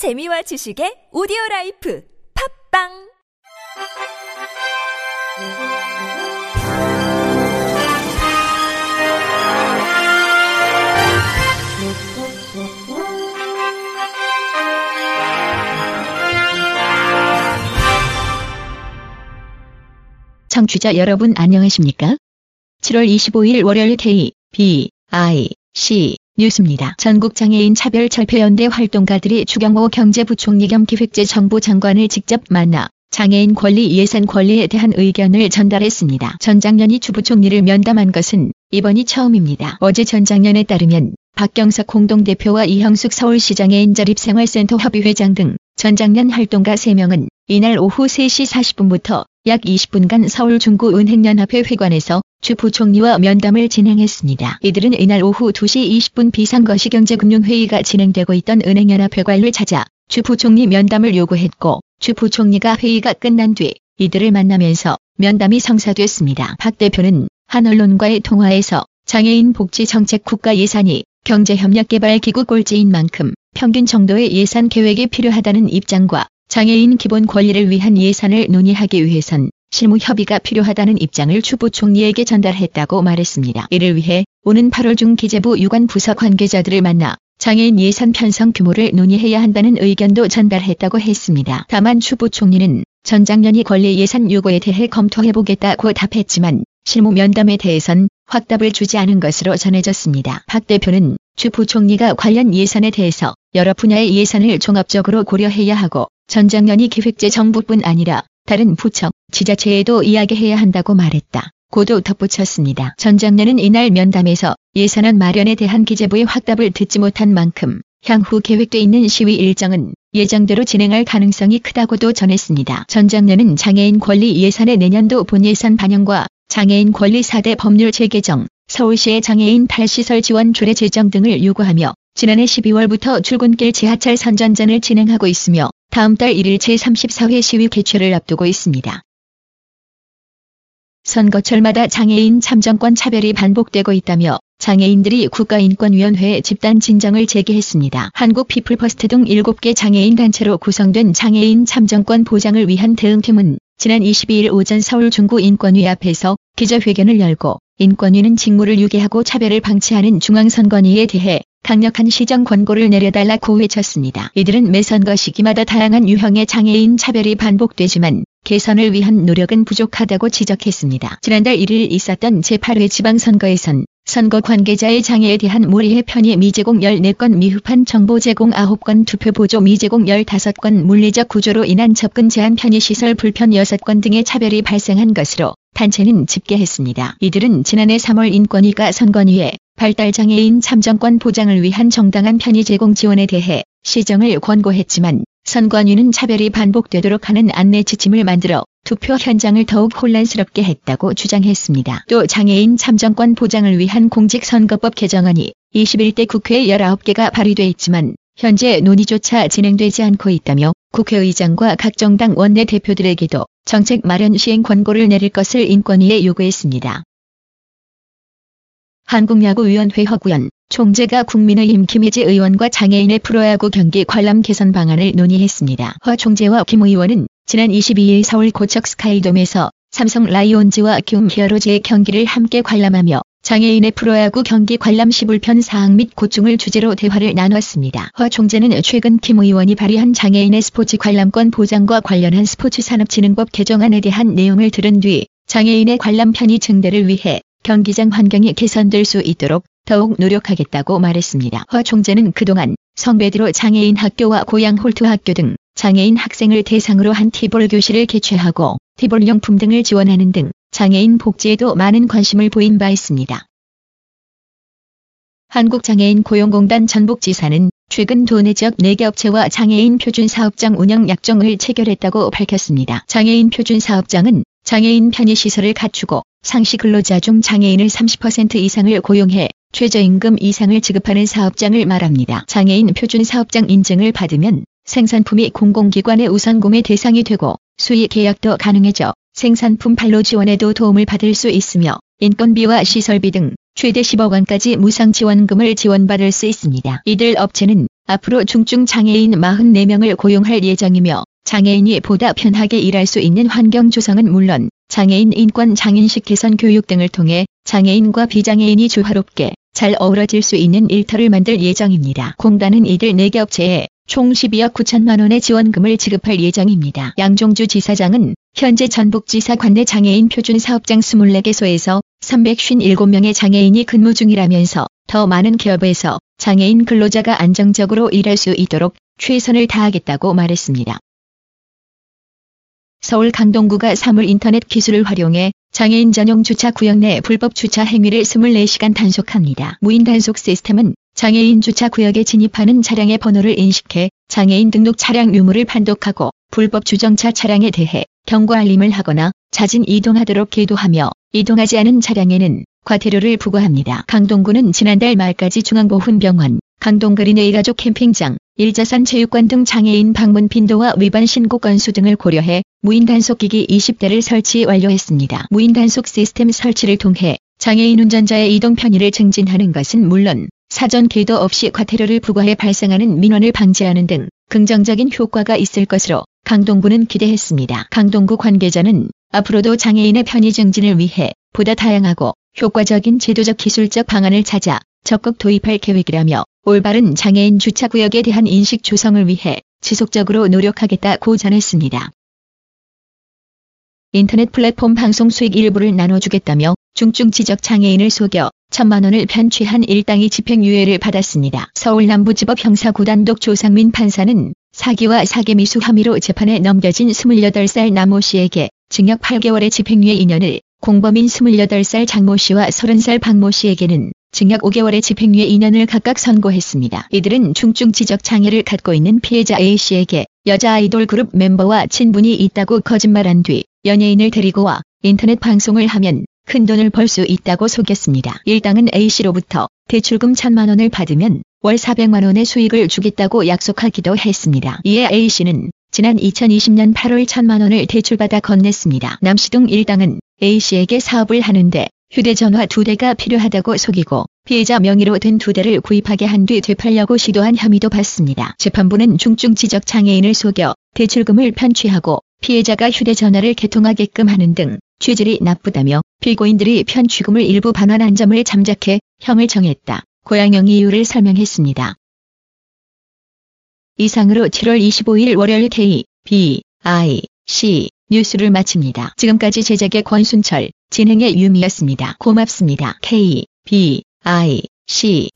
재미와 지식의 오디오 라이프 팟빵 청취자 여러분 안녕하십니까? 7월 25일 월요일 K, B, I, C 뉴스입니다. 전국장애인 차별철폐연대 활동가들이 추경호 경제부총리 겸 기획재정부 장관을 직접 만나 장애인 권리 예산 권리에 대한 의견을 전달했습니다. 전장연이 추 부총리를 면담한 것은 이번이 처음입니다. 어제 전 장년에 따르면 박경석 공동대표와 이형숙 서울시장애인 자립생활센터 협의회장 등 전 장년 활동가 3명은 이날 오후 3시 40분부터 약 20분간 서울 중구 은행연합회 회관에서 주 부총리와 면담을 진행했습니다. 이들은 이날 오후 2시 20분 비상거시경제금융회의가 진행되고 있던 은행연합회관을 찾아 주 부총리 면담을 요구했고 주 부총리가 회의가 끝난 뒤 이들을 만나면서 면담이 성사됐습니다. 박 대표는 한 언론과의 통화에서 장애인 복지 정책 국가 예산이 경제협력개발기구 꼴찌인 만큼 평균 정도의 예산 계획이 필요하다는 입장과 장애인 기본 권리를 위한 예산을 논의하기 위해선 실무 협의가 필요하다는 입장을 추부 총리에게 전달했다고 말했습니다. 이를 위해 오는 8월 중 기재부 유관 부서 관계자들을 만나 장애인 예산 편성 규모를 논의해야 한다는 의견도 전달했다고 했습니다. 다만 추부 총리는 전장년이 권리 예산 요구에 대해 검토해보겠다고 답했지만 실무 면담에 대해선 확답을 주지 않은 것으로 전해졌습니다. 박 대표는 주 부총리가 관련 예산에 대해서 여러 분야의 예산을 종합적으로 고려해야 하고 전장년이 기획재 정부뿐 아니라 다른 부처, 지자체에도 이야기해야 한다고 말했다. 고도 덧붙였습니다. 전장년은 이날 면담에서 예산안 마련에 대한 기재부의 확답을 듣지 못한 만큼 향후 계획돼 있는 시위 일정은 예정대로 진행할 가능성이 크다고도 전했습니다. 전장연은 장애인 권리 예산의 내년도 본예산 반영과 장애인 권리 4대 법률 제개정, 서울시의 장애인 탈시설 지원 조례 제정 등을 요구하며 지난해 12월부터 출근길 지하철 선전전을 진행하고 있으며 다음 달 1일 제34회 시위 개최를 앞두고 있습니다. 선거철마다 장애인 참정권 차별이 반복되고 있다며 장애인들이 국가인권위원회에 집단 진정을 제기했습니다. 한국 피플퍼스트 등 7개 장애인 단체로 구성된 장애인 참정권 보장을 위한 대응팀은 지난 22일 오전 서울 중구 인권위 앞에서 기자회견을 열고 인권위는 직무를 유기하고 차별을 방치하는 중앙선관위에 대해 강력한 시정 권고를 내려달라고 외쳤습니다. 이들은 매 선거 시기마다 다양한 유형의 장애인 차별이 반복되지만 개선을 위한 노력은 부족하다고 지적했습니다. 지난달 1일 있었던 제8회 지방선거에선 선거 관계자의 장애에 대한 무리해 편의 미제공 14건 미흡한 정보 제공 9건 투표 보조 미제공 15건 물리적 구조로 인한 접근 제한 편의 시설 불편 6건 등의 차별이 발생한 것으로 단체는 집계했습니다. 이들은 지난해 3월 인권위가 선관위에 발달장애인 참정권 보장을 위한 정당한 편의 제공 지원에 대해 시정을 권고했지만 선관위는 차별이 반복되도록 하는 안내 지침을 만들어 투표 현장을 더욱 혼란스럽게 했다고 주장했습니다. 또 장애인 참정권 보장을 위한 공직선거법 개정안이 21대 국회 19개가 발의돼 있지만 현재 논의조차 진행되지 않고 있다며 국회의장과 각 정당 원내대표들에게도 정책 마련 시행 권고를 내릴 것을 인권위에 요구했습니다. 한국야구위원회 허구연 총재가 국민의힘 김혜지 의원과 장애인의 프로야구 경기 관람 개선 방안을 논의했습니다. 허 총재와 김 의원은 지난 22일 서울 고척 스카이돔에서 삼성 라이온즈와 큐움 히어로즈의 경기를 함께 관람하며 장애인의 프로야구 경기 관람 시 불편 사항 및 고충을 주제로 대화를 나눴습니다. 허 총재는 최근 김 의원이 발의한 장애인의 스포츠 관람권 보장과 관련한 스포츠 산업진흥법 개정안에 대한 내용을 들은 뒤 장애인의 관람 편의 증대를 위해 경기장 환경이 개선될 수 있도록 더욱 노력하겠다고 말했습니다. 허 총재는 그동안 성배드로 장애인 학교와 고양 홀트 학교 등 장애인 학생을 대상으로 한 티볼 교실을 개최하고 티볼 용품 등을 지원하는 등 장애인 복지에도 많은 관심을 보인 바 있습니다. 한국장애인 고용공단 전북지사는 최근 도내 지역 4개 업체와 장애인 표준 사업장 운영 약정을 체결했다고 밝혔습니다. 장애인 표준 사업장은 장애인 편의시설을 갖추고 상시 근로자 중 장애인을 30% 이상을 고용해 최저임금 이상을 지급하는 사업장을 말합니다. 장애인 표준 사업장 인증을 받으면 생산품이 공공기관의 우선 구매 대상이 되고 수의 계약도 가능해져 생산품 판로 지원에도 도움을 받을 수 있으며 인건비와 시설비 등 최대 10억 원까지 무상 지원금을 지원받을 수 있습니다. 이들 업체는 앞으로 중증 장애인 44명을 고용할 예정이며 장애인이 보다 편하게 일할 수 있는 환경 조성은 물론 장애인 인권 장인식 개선 교육 등을 통해 장애인과 비장애인이 조화롭게 잘 어우러질 수 있는 일터를 만들 예정입니다. 공단은 이들 4개 업체에 총 12억 9천만 원의 지원금을 지급할 예정입니다. 양종주 지사장은 현재 전북지사 관내 장애인 표준 사업장 24개소에서 357명의 장애인이 근무 중이라면서 더 많은 기업에서 장애인 근로자가 안정적으로 일할 수 있도록 최선을 다하겠다고 말했습니다. 서울 강동구가 사물 인터넷 기술을 활용해 장애인 전용 주차 구역 내 불법 주차 행위를 24시간 단속합니다. 무인 단속 시스템은 장애인 주차 구역에 진입하는 차량의 번호를 인식해 장애인 등록 차량 유무를 판독하고 불법 주정차 차량에 대해 경고 알림을 하거나 자진 이동하도록 계도하며 이동하지 않은 차량에는 과태료를 부과합니다. 강동구는 지난달 말까지 중앙보훈병원, 강동그린의 가족 캠핑장, 일자산 체육관 등 장애인 방문 빈도와 위반 신고 건수 등을 고려해 무인 단속기기 20대를 설치 완료했습니다. 무인 단속 시스템 설치를 통해 장애인 운전자의 이동 편의를 증진하는 것은 물론 사전 계도 없이 과태료를 부과해 발생하는 민원을 방지하는 등 긍정적인 효과가 있을 것으로 강동구는 기대했습니다. 강동구 관계자는 앞으로도 장애인의 편의 증진을 위해 보다 다양하고 효과적인 제도적 기술적 방안을 찾아 적극 도입할 계획이라며 올바른 장애인 주차구역에 대한 인식 조성을 위해 지속적으로 노력하겠다고 전했습니다. 인터넷 플랫폼 방송 수익 일부를 나눠주겠다며 중증 지적 장애인을 속여 천만 원을 편취한 일당이 집행유예를 받았습니다. 서울 남부지법 형사구단독 조상민 판사는 사기와 사기미수 혐의로 재판에 넘겨진 28살 남모 씨에게 징역 8개월의 집행유예 2년을 공범인 28살 장모 씨와 30살 박모 씨에게는 징역 5개월의 집행유예 2년을 각각 선고했습니다. 이들은 중증 지적 장애를 갖고 있는 피해자 A씨에게 여자 아이돌 그룹 멤버와 친분이 있다고 거짓말한 뒤 연예인을 데리고 와 인터넷 방송을 하면 큰 돈을 벌 수 있다고 속였습니다. 일당은 A씨로부터 대출금 1천만 원을 받으면 월 400만 원의 수익을 주겠다고 약속하기도 했습니다. 이에 A씨는 지난 2020년 8월 1천만 원을 대출받아 건넸습니다. 남씨 등 일당은 A씨에게 사업을 하는데 휴대전화 두 대가 필요하다고 속이고 피해자 명의로 된 두 대를 구입하게 한 뒤 되팔려고 시도한 혐의도 받습니다. 재판부는 중증 지적 장애인을 속여 대출금을 편취하고 피해자가 휴대전화를 개통하게끔 하는 등 취질이 나쁘다며 피고인들이 편취금을 일부 반환한 점을 잠작해 형을 정했다. 고양형 이유를 설명했습니다. 이상으로 7월 25일 월요일 K, B, I, C 뉴스를 마칩니다. 지금까지 제작의 권순철, 진행의 유미였습니다. 고맙습니다. K, B, I, C